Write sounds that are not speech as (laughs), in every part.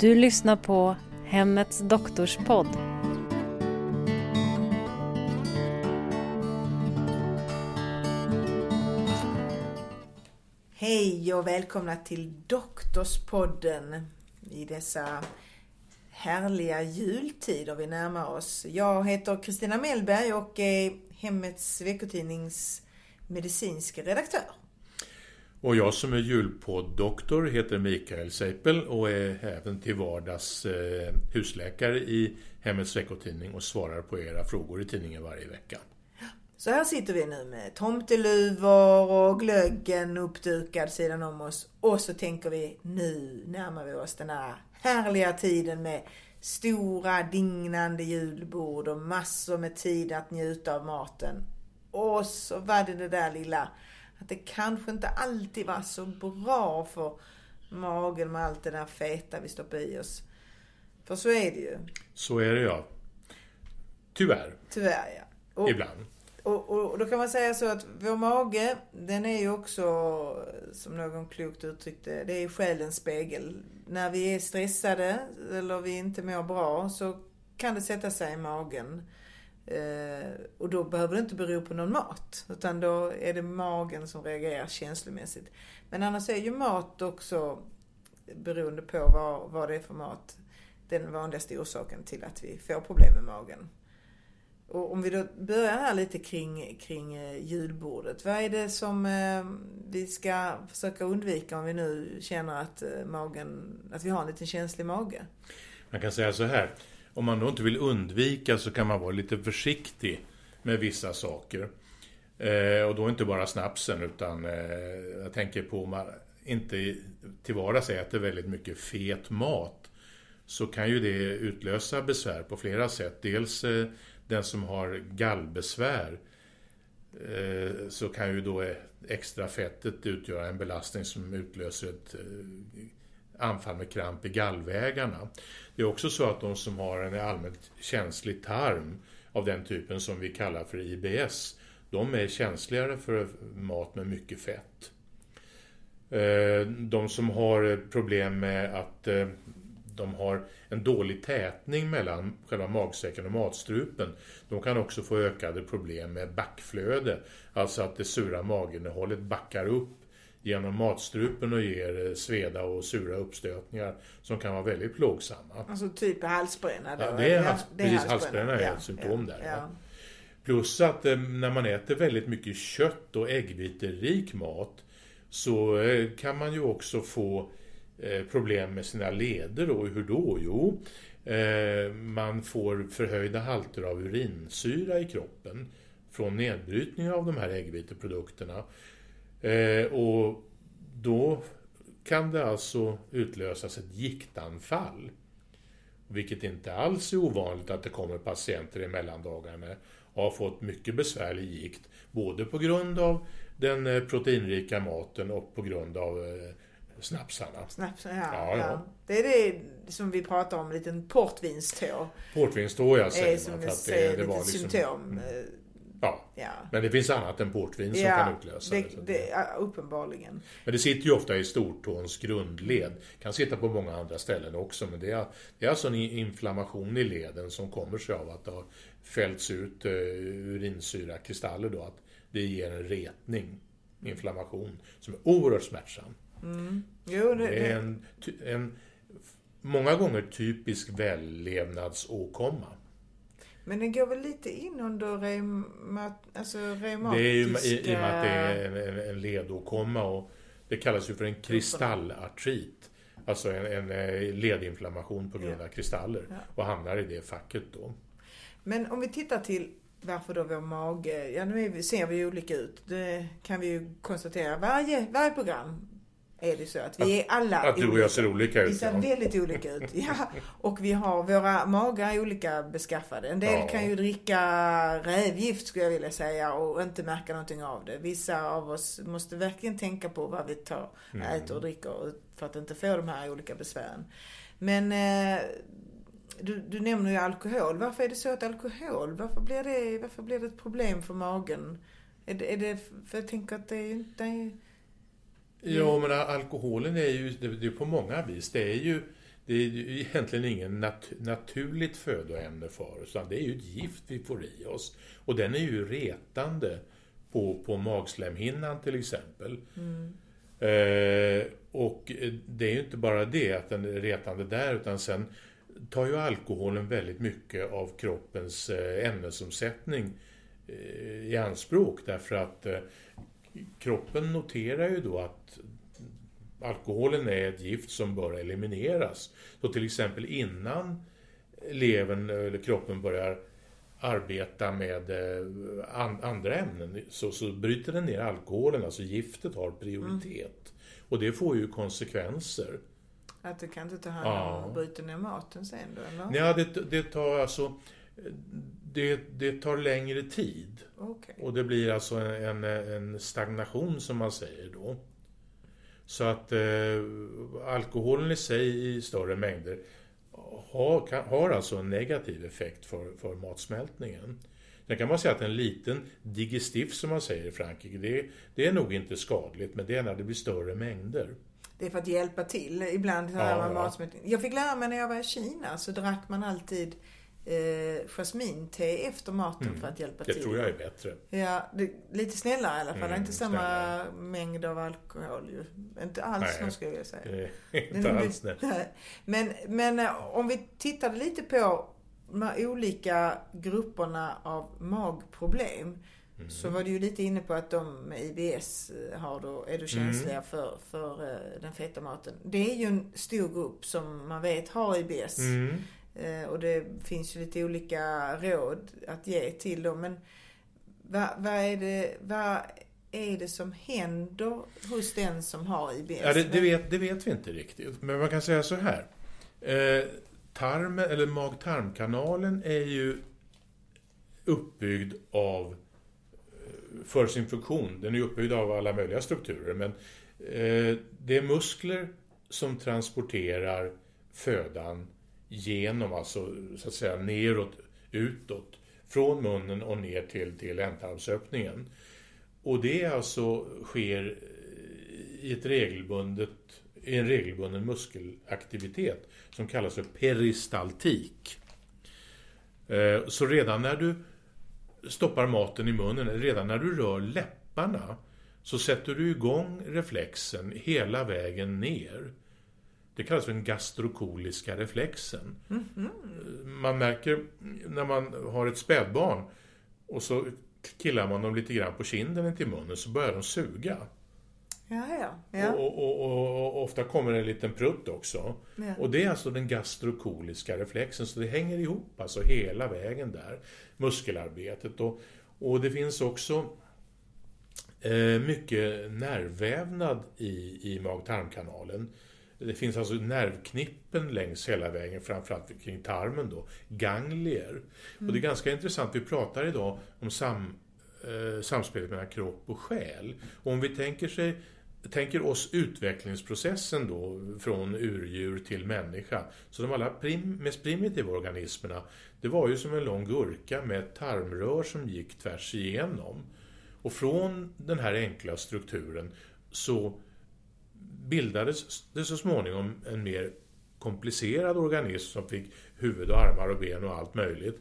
Du lyssnar på Hemmets doktorspodd. Hej och välkomna till Doktorspodden i dessa härliga jultider vi närmar oss. Jag heter Kristina Mellberg och är Hemmets veckotidnings medicinska redaktör. Och jag som är julpodd-doktor heter Mikael Seipel och är även till vardags eh, husläkare i Hemmets veckotidning och svarar på era frågor i tidningen varje vecka. Så här sitter vi nu med tomteluvor och glöggen uppdukad sidan om oss. Och så tänker vi, nu närmar vi oss den här härliga tiden med stora dignande julbord och massor med tid att njuta av maten. Och så var det det där lilla, att det kanske inte alltid var så bra för magen med allt det där feta vi stoppar i oss. För så är det ju. Så är det ja. Tyvärr. Tyvärr ja. Och, Ibland. Och, och, och då kan man säga så att vår mage, den är ju också, som någon klokt uttryckte det är själens spegel. När vi är stressade eller vi inte mår bra så kan det sätta sig i magen. Eh, och då behöver det inte bero på någon mat. Utan då är det magen som reagerar känslomässigt. Men annars är ju mat också, beroende på vad, vad det är för mat, den vanligaste orsaken till att vi får problem med magen. Och om vi då börjar här lite kring, kring eh, julbordet. Vad är det som eh, vi ska försöka undvika om vi nu känner att eh, magen, att vi har en liten känslig mage? Man kan säga så här. Om man då inte vill undvika så kan man vara lite försiktig med vissa saker. Eh, och då inte bara snapsen utan eh, jag tänker på om man inte till vardags äter väldigt mycket fet mat så kan ju det utlösa besvär på flera sätt. Dels eh, den som har gallbesvär eh, så kan ju då eh, extra fettet utgöra en belastning som utlöser ett eh, anfall med kramp i gallvägarna. Det är också så att de som har en allmänt känslig tarm av den typen som vi kallar för IBS, de är känsligare för mat med mycket fett. Eh, de som har problem med att eh, de har en dålig tätning mellan själva magsäcken och matstrupen. De kan också få ökade problem med backflöde, alltså att det sura maginnehållet backar upp genom matstrupen och ger sveda och sura uppstötningar som kan vara väldigt plågsamma. Alltså typ halsbränna? Då. Ja, det är, hals, ja, det är precis, halsbränna är ett symptom där. Ja. Plus att eh, när man äter väldigt mycket kött och äggviterik mat så eh, kan man ju också få Eh, problem med sina leder och hur då? Jo, eh, man får förhöjda halter av urinsyra i kroppen från nedbrytning av de här äggviteprodukterna. Eh, och då kan det alltså utlösas ett giktanfall. Vilket inte alls är ovanligt att det kommer patienter i mellandagarna och har fått mycket besvärlig gikt. Både på grund av den proteinrika maten och på grund av snapsarna. Snapsarna, ja, ja, ja. Det är det som vi pratar om, en liten portvinstå. Portvinstå, jag säger som man. För att det, det var liksom, symptom. Mm. Ja. ja, men det finns annat än portvin som ja, kan utlösa det. det, det uppenbarligen. Men det sitter ju ofta i stortåns grundled. Kan sitta på många andra ställen också. Men det är, det är alltså en inflammation i leden som kommer sig av att det har fällts ut uh, urinsyrakristaller då. Att det ger en retning, inflammation, som är oerhört smärtsam. Mm. Jo, det, det är en, en många gånger typisk vällevnadsåkomma. Men den går väl lite in under reumat, alltså reumatiska... Det är ju i, i och med att det är en, ledåkomma och det kallas ju för en kristallartrit. Alltså en, en eh, ledinflammation på grund av kristaller. Ja. Och hamnar i det facket då. Men om vi tittar till varför då vår mage, ja nu vi, ser vi olika ut. Det kan vi ju konstatera. Varje, varje program är det så att vi är alla Att du och jag ser olika Vi ut. ser ja. väldigt olika ut. (laughs) Ja. Och vi har våra magar är olika beskaffade. En del Ja. kan ju dricka rävgift skulle jag vilja säga och inte märka någonting av det. Vissa av oss måste verkligen tänka på vad vi tar, Mm. äter och dricker för att inte få de här olika besvären. Men eh, du, du nämner ju alkohol. Varför är det så att alkohol, varför blir det, varför blir det ett problem för magen? Är det, är det för jag tänker att det är inte... Ja, men alkoholen är ju det det är på många vis. Det är ju, det är ju egentligen ingen nat naturligt födoämne för oss. utan Det är ju ett gift vi får i oss. Och den är ju retande på, på magslemhinnan till exempel. Eh, och det är ju inte bara det att den är retande där utan sen tar ju alkoholen väldigt mycket av kroppens eh, ämnesomsättning eh, i anspråk därför att eh, kroppen noterar ju då att alkoholen är ett gift som bör elimineras. Så till exempel innan levern eller kroppen börjar arbeta med eh, an, andra ämnen så, så bryter den ner alkoholen, alltså giftet har prioritet. Och det får ju konsekvenser. Att du kan inte ta hand Ja. om och bryta ner maten sen då, eller? Ja, det, det tar alltså det, det tar längre tid. Okej. Och det blir alltså en, en, stagnation som man säger då. Så att eh, alkoholen i sig i större mängder har, kan, har alltså en negativ effekt för, för matsmältningen. Sen kan man säga att en liten digestif som man säger i Frankrike, det, det är nog inte skadligt, men det är när det blir större mängder. Det är för att hjälpa till. Ibland har Ja, man ja. matsmältning. Jag fick lära mig när jag var i Kina så drack man alltid eh, jasminte efter maten för att hjälpa Mm. Det till. tror jag är bättre. Ja, det, lite snällare i alla fall. Mm, inte samma snällare. mängd av alkohol ju. Inte alls Nej. skulle jag säga. Det är inte alls det. Nej. Men, men eh, om vi tittade lite på de här olika grupperna av magproblem. Mm. Så var du ju lite inne på att de med IBS eh, har då, är då känsliga för, för eh, den feta maten. Det är ju en stor grupp som man vet har IBS. Mm. Eh, Och det finns ju lite olika råd att ge till dem. Men vad, vad, är, det, vad är det som händer hos den som har IBS? Ja, det, det, vet, det vet vi inte riktigt. Men man kan säga så här. Eh, tarmen, eller mag-tarmkanalen är ju uppbyggd av, eh, för sin funktion, den är uppbyggd av alla möjliga strukturer, men eh, det är muskler som transporterar födan genom, alltså så att säga neråt, utåt, från munnen och ner till, till ändtarmsöppningen. Och det alltså sker eh, i ett regelbundet, i en regelbunden muskelaktivitet som kallas för peristaltik. Eh, så redan när du stoppar maten i munnen, redan när du rör läpparna, så sätter du igång reflexen hela vägen ner. Det kallas för den gastrokoliska reflexen. Man märker när man har ett spädbarn och så killar man dem lite grann på kinden till munnen så börjar de suga. Ja, ja. ja. Och, och, och, och ofta kommer en liten prutt också. Ja. Och det är alltså den gastrokoliska reflexen, så det hänger ihop alltså hela vägen där, muskelarbetet. Och, och det finns också eh, mycket nervvävnad i, i mag-tarmkanalen. Det finns alltså nervknippen längs hela vägen, framförallt kring tarmen då, ganglier. Och det är ganska intressant, vi pratar idag om sam, eh, samspelet mellan kropp och själ. Och om vi tänker, sig, tänker oss utvecklingsprocessen då från urdjur till människa, så de allra prim, mest primitiva organismerna, det var ju som en lång gurka med ett tarmrör som gick tvärs igenom. Och från den här enkla strukturen så bildades det så småningom en mer komplicerad organism som fick huvud och armar och ben och allt möjligt.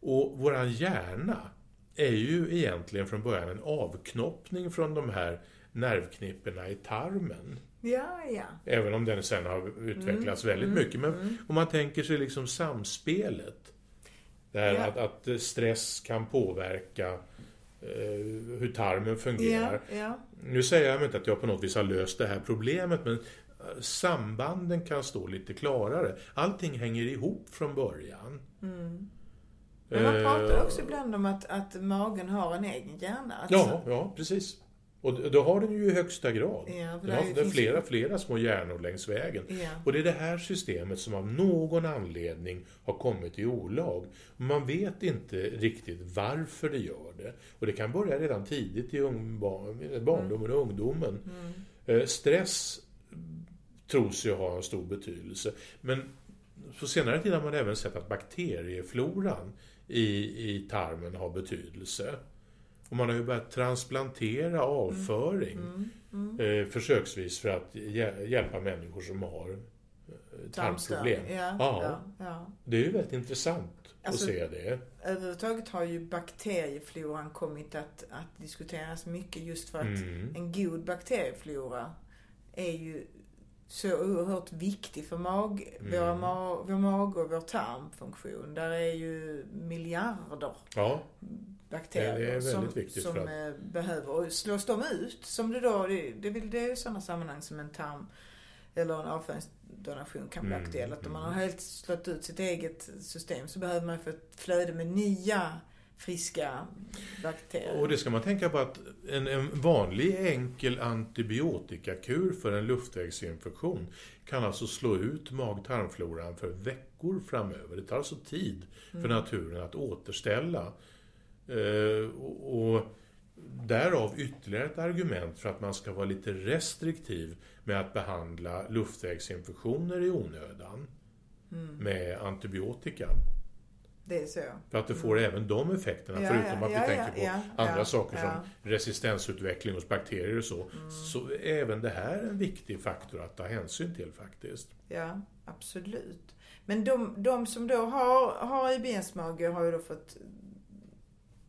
Och våran hjärna är ju egentligen från början en avknoppning från de här nervknipporna i tarmen. ja, ja. Även om den sen har utvecklats väldigt mycket. Men om man tänker sig liksom samspelet. Det här Ja. att, att stress kan påverka hur tarmen fungerar. Ja, ja. Nu säger jag inte att jag på något vis har löst det här problemet, men eh, sambanden kan stå lite klarare. Allting hänger ihop från början. Men man pratar Eh, också ibland om att, att magen har en egen hjärna. Att Ja, ja, precis. Och det har den ju i högsta grad. Ja, den har den flera, flera små hjärnor längs vägen. Ja. Och det är det här systemet som av någon anledning har kommit i olag. Man vet inte riktigt varför det gör det. Och det kan börja redan tidigt i ung, barn, barndomen och ungdomen. Eh, Stress tros ju ha en stor betydelse. Men på senare tid har man även sett att bakteriefloran i, i tarmen har betydelse. Och man har ju börjat transplantera avföring Eh, försöksvis för att hjä- hjälpa människor som har eh, tarmproblem. Ja, ja. Ja. Det är ju väldigt intressant Alltså- att se det. Överhuvudtaget har ju bakteriefloran kommit att, att diskuteras mycket just för att Mm. en god bakterieflora är ju så oerhört viktig för mag, Mm. våra ma- vår mage och vår tarmfunktion. Där är ju miljarder Ja, bakterier som, som för eh, behöver. Och slås de ut, som det då, det, det, det är ju sådana sammanhang som en tarm eller en avföringsdonation kan bli Mm, aktuell. Att om man har helt slått ut sitt eget system så behöver man få ett flöde med nya friska bakterier. och det ska man tänka på att en, en vanlig enkel antibiotikakur för en luftvägsinfektion kan alltså slå ut mag-tarmfloran för veckor framöver. Det tar alltså tid för Mm. naturen att återställa. Eh, och, därav ytterligare ett argument för att man ska vara lite restriktiv med att behandla luftvägsinfektioner i onödan Mm. med antibiotika. Det är så. För att det får även de effekterna, Ja, förutom ja, att vi ja, tänker på andra saker som. Mm. resistensutveckling hos bakterier och så. Så är även det här en viktig faktor att ta hänsyn till faktiskt. Ja, absolut. Men de, de som då har, har IBS-mage har ju då fått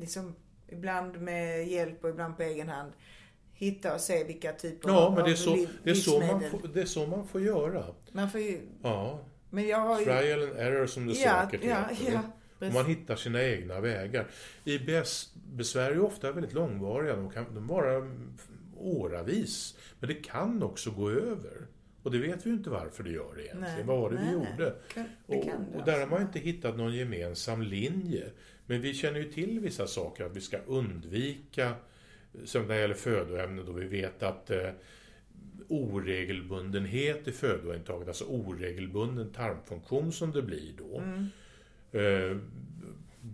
liksom ibland med hjälp och ibland på egen hand hitta och se vilka typer Ja, av men det är, så, liv- det, är så man får, det är så man får göra. Man får ju, Ja, men jag har ju... trial and error som det ja, säkert ja, heter. ja, Och man hittar sina egna vägar. IBS-besvär är ju ofta väldigt långvariga. De kan de vara åravis. Men det kan också gå över. Och det vet vi ju inte varför det gör egentligen. Nej, Vad var det nej, vi nej. gjorde? Det Och, och där har man inte hittat någon gemensam linje. Men vi känner ju till vissa saker, att vi ska undvika, som när det gäller födoämnen, då vi vet att eh, oregelbundenhet i födointaget, alltså oregelbunden tarmfunktion som det blir då, Mm. eh,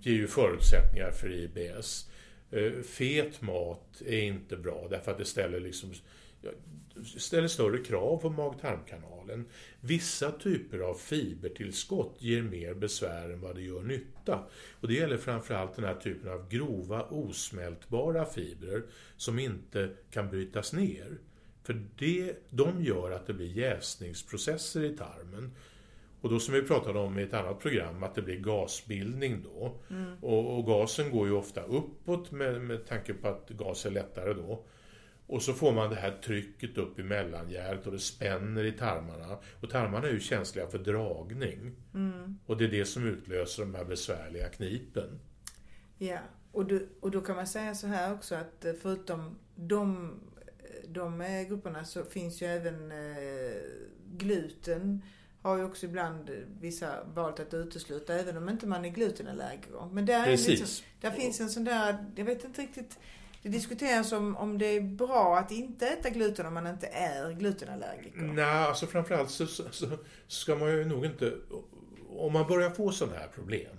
ger ju förutsättningar för IBS. Eh, fet mat är inte bra därför att det ställer liksom ställer större krav på mag-tarmkanalen. Vissa typer av fibertillskott ger mer besvär än vad det gör nytta. Och det gäller framförallt den här typen av grova osmältbara fibrer som inte kan brytas ner. För det, de gör att det blir jäsningsprocesser i tarmen. Och då som vi pratade om i ett annat program, att det blir gasbildning då. Och, och gasen går ju ofta uppåt med, med tanke på att gas är lättare då. Och så får man det här trycket upp i mellangärdet och det spänner i tarmarna. Och tarmarna är ju känsliga för dragning. Och det är det som utlöser de här besvärliga knipen. Ja, och, du, och då kan man säga så här också att eh, förutom de, de eh, grupperna så finns ju även eh, gluten har ju också ibland vissa valt att utesluta även om inte man är glutenallergiker. Men där, är Precis. Liksom, där finns en sån där, jag vet inte riktigt, det diskuteras om, om det är bra att inte äta gluten om man inte är glutenallergiker. Nej, alltså framförallt så, så, så ska man ju nog inte... Om man börjar få sådana här problem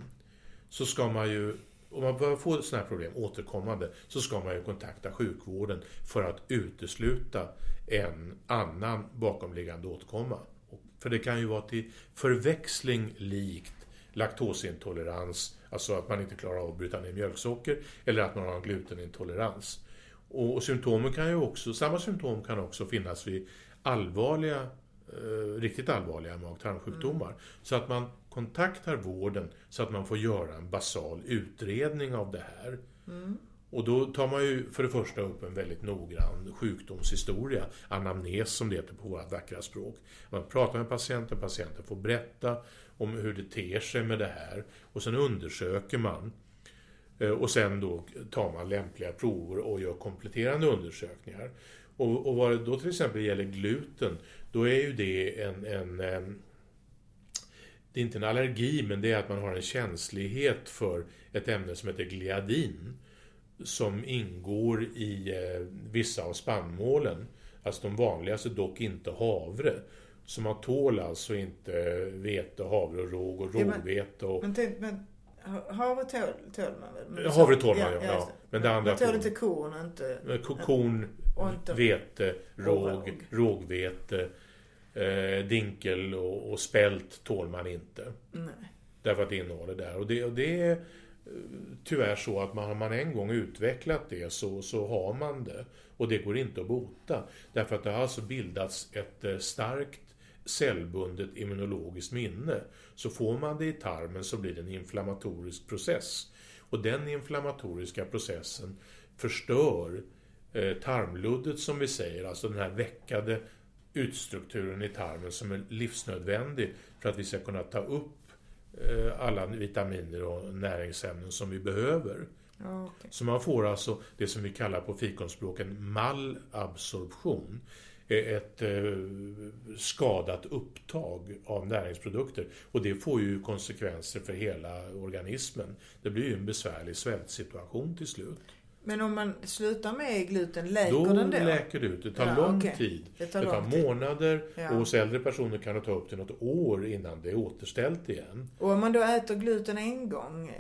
så ska man ju... Om man börjar få sådana här problem återkommande så ska man ju kontakta sjukvården för att utesluta en annan bakomliggande åtkomma. För det kan ju vara till förväxling likt laktosintolerans, alltså att man inte klarar av att bryta ner mjölksocker, eller att man har en glutenintolerans. Och, och symptomen kan ju också, samma symptom kan också finnas vid allvarliga, eh, riktigt allvarliga mag-tarmsjukdomar. Så att man kontaktar vården så att man får göra en basal utredning av det här. Och då tar man ju för det första upp en väldigt noggrann sjukdomshistoria, anamnes som det heter på vårt vackra språk. Man pratar med patienten, patienten får berätta om hur det ter sig med det här och sen undersöker man eh, Och sen då tar man lämpliga prover och gör kompletterande undersökningar. Och, och vad det då till exempel gäller gluten, då är ju det en, en, en det är inte en allergi, men det är att man har en känslighet för ett ämne som heter gliadin. Som ingår i eh, vissa av spannmålen. Alltså de vanligaste, dock inte havre. Så man tål alltså inte vete, havre och råg och Ja, men- rågvete och... Men, tänk, men ha- havre tål, tål man väl? Men Havre tål man, ja, ja. det. Men det andra Man tål inte korn och inte... Ko- Korn, inte- vete, råg, råg. rågvete, eh, dinkel och, och spält tål man inte. Nej. Därför att det innehåller det här. Och det, och det är tyvärr så att man, har man en gång utvecklat det så, så har man det. Och det går inte att bota. Därför att det har alltså bildats ett eh, starkt cellbundet immunologiskt minne. Så får man det i tarmen så blir det en inflammatorisk process. Och den inflammatoriska processen förstör eh, tarmluddet som vi säger, alltså den här veckade utstrukturen i tarmen som är livsnödvändig för att vi ska kunna ta upp alla vitaminer och näringsämnen som vi behöver. Ja, okej. Så man får alltså det som vi kallar på fikonspråk en malabsorption. Eh, Ett eh, skadat upptag av näringsprodukter. Och det får ju konsekvenser för hela organismen. Det blir ju en besvärlig svältsituation till slut. Men om man slutar med gluten, läker Då den då? läker det ut. Det tar Ja, lång okej. tid. Det tar lång tid. månader Ja. och hos äldre personer kan det ta upp till något år innan det är återställt igen. Och om man då äter gluten en gång eh,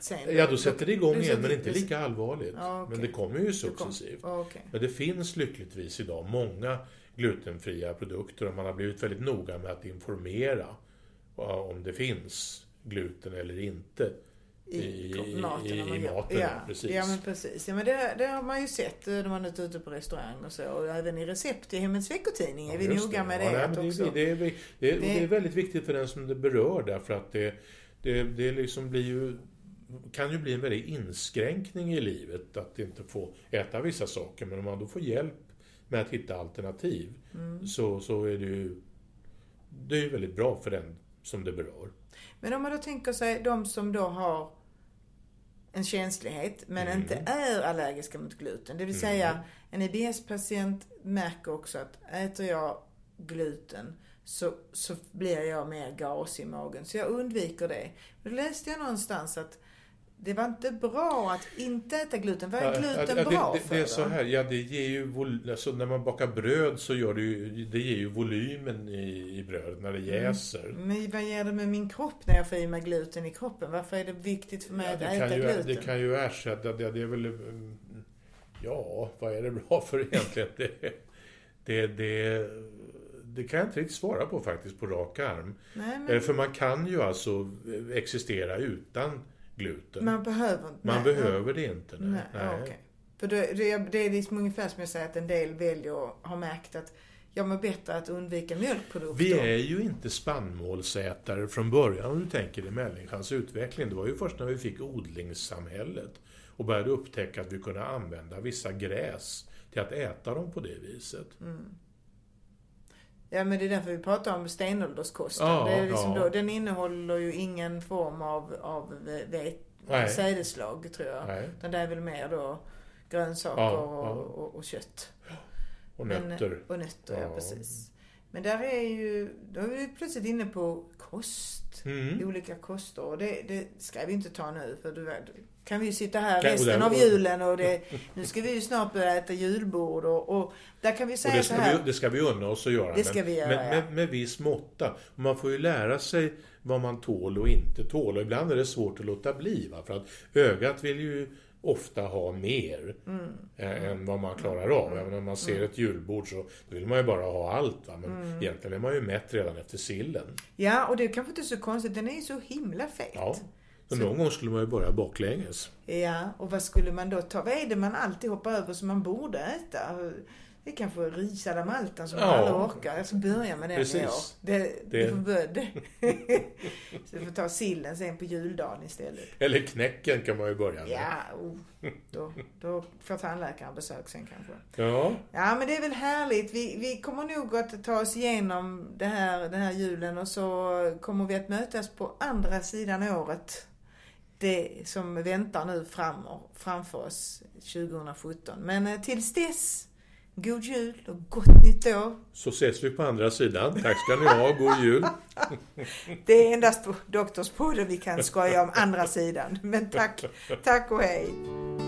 sen? Ja, då sätter det igång då igen, men inte det- lika allvarligt. Ja, okej. Men det kommer ju det kom- successivt. Ja, okej. Men det finns lyckligtvis idag många glutenfria produkter och man har blivit väldigt noga med att informera om det finns gluten eller inte I, maten. i, i maten. Ja, precis. ja, men precis. Ja, men det, det har man ju sett när man är ute på restaurang och så. Och även i recept i Hemmets veckotidning är Ja, vi noga med Ja, det. också, det, det, är, det, är väldigt viktigt för den som det berör därför att det, det, det liksom blir ju, kan ju bli en väldig inskränkning i livet att inte få äta vissa saker. Men om man då får hjälp med att hitta alternativ Mm. så, så är det ju det är väldigt bra för den som det berör. Men om man då tänker sig de som då har en känslighet men Mm. inte är allergiska mot gluten. Det vill säga en IBS-patient märker också att äter jag gluten så, så blir jag mer gas i magen. Så jag undviker det. Då läste jag någonstans att det var inte bra att inte äta gluten. Vad är gluten ja, det, bra det, för det är då? så här, ja det ger ju alltså, när man bakar bröd så gör det ju, det ger ju volymen i, i brödet när det jäser. Men vad ger det med min kropp när jag får i mig gluten i kroppen? Varför är det viktigt för mig Ja, att det, äta ju, gluten? det kan ju ersätta, det, det är väl... mm, Ja, vad är det bra för egentligen? Det, det, det, det kan jag inte riktigt svara på faktiskt på rak arm. Nej, Eh, men För man kan ju alltså existera utan gluten. man behöver inte. Man nej, behöver det inte. Nej. Nej, ja, okej. För det, det, är- det är liksom ungefär som jag säger att en del väljer och har märkt att jag mår bättre att undvika mjölkprodukter. Vi är ju inte spannmålsätare från början om du tänker i människans utveckling. Det var ju först när vi fick odlingssamhället och började upptäcka att vi kunde använda vissa gräs till att äta dem på det viset. Ja men det är därför vi pratar om stenålderskosten. Ja, det är liksom ja. då, den innehåller ju ingen form av, av vet, Nej. tror jag. Nej. Utan det är väl mer då grönsaker Ja, och. Och, och kött. Och Men- nötter. Och nötter, ja, precis. Men där är ju, då är vi plötsligt inne på kost. Mm. Olika koster. Och det, det ska vi inte ta nu för du kan vi ju sitta här resten och av julen och det, nu ska vi ju snart börja äta julbord och, och där kan vi Och säga det så ska, här. vi, det ska vi unna oss att göra. Det ska vi göra, men, ja. med, med viss måtta. Och Man får ju lära sig vad man tål och inte tål. Och ibland är det svårt att låta bli. Va? För att ögat vill ju ofta ha mer Mm. eh, än vad man klarar av. Även om man ser ett julbord så vill man ju bara ha allt. Va? Men Mm. egentligen är man ju mätt redan efter sillen. Ja, och det är kanske inte så konstigt. Den är ju så himla fet. Ja. Så- någon gång skulle man ju börja baklänges. Ja, och vad skulle man då ta? Vad är det man alltid hoppar över som man borde äta? Det är kanske ris alla maltan som Ja. alla orkar. Jag ska börja med den i Precis. år. Det, det. Får börja. (laughs) så vi får ta sillen sen på juldagen istället. Eller knäcken kan man ju börja med. Ja, oh, då, då får tandläkaren besök sen kanske. Ja. Ja, men det är väl härligt. Vi, vi kommer nog att ta oss igenom det här, den här julen och så kommer vi att mötas på andra sidan året. Det som väntar nu fram, framför oss 2017. Men eh, tills dess, God jul och gott nytt år. Så ses vi på andra sidan. Tack ska ni ha. God jul. (laughs) Det är endast på Doktorspodden vi kan skoja om andra sidan. Men tack, tack och hej.